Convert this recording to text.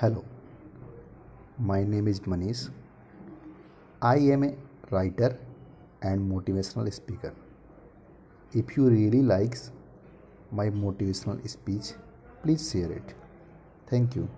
Hello, my name is Manish. I am a writer and motivational speaker. If you really likes my motivational speech, please share it. Thank you.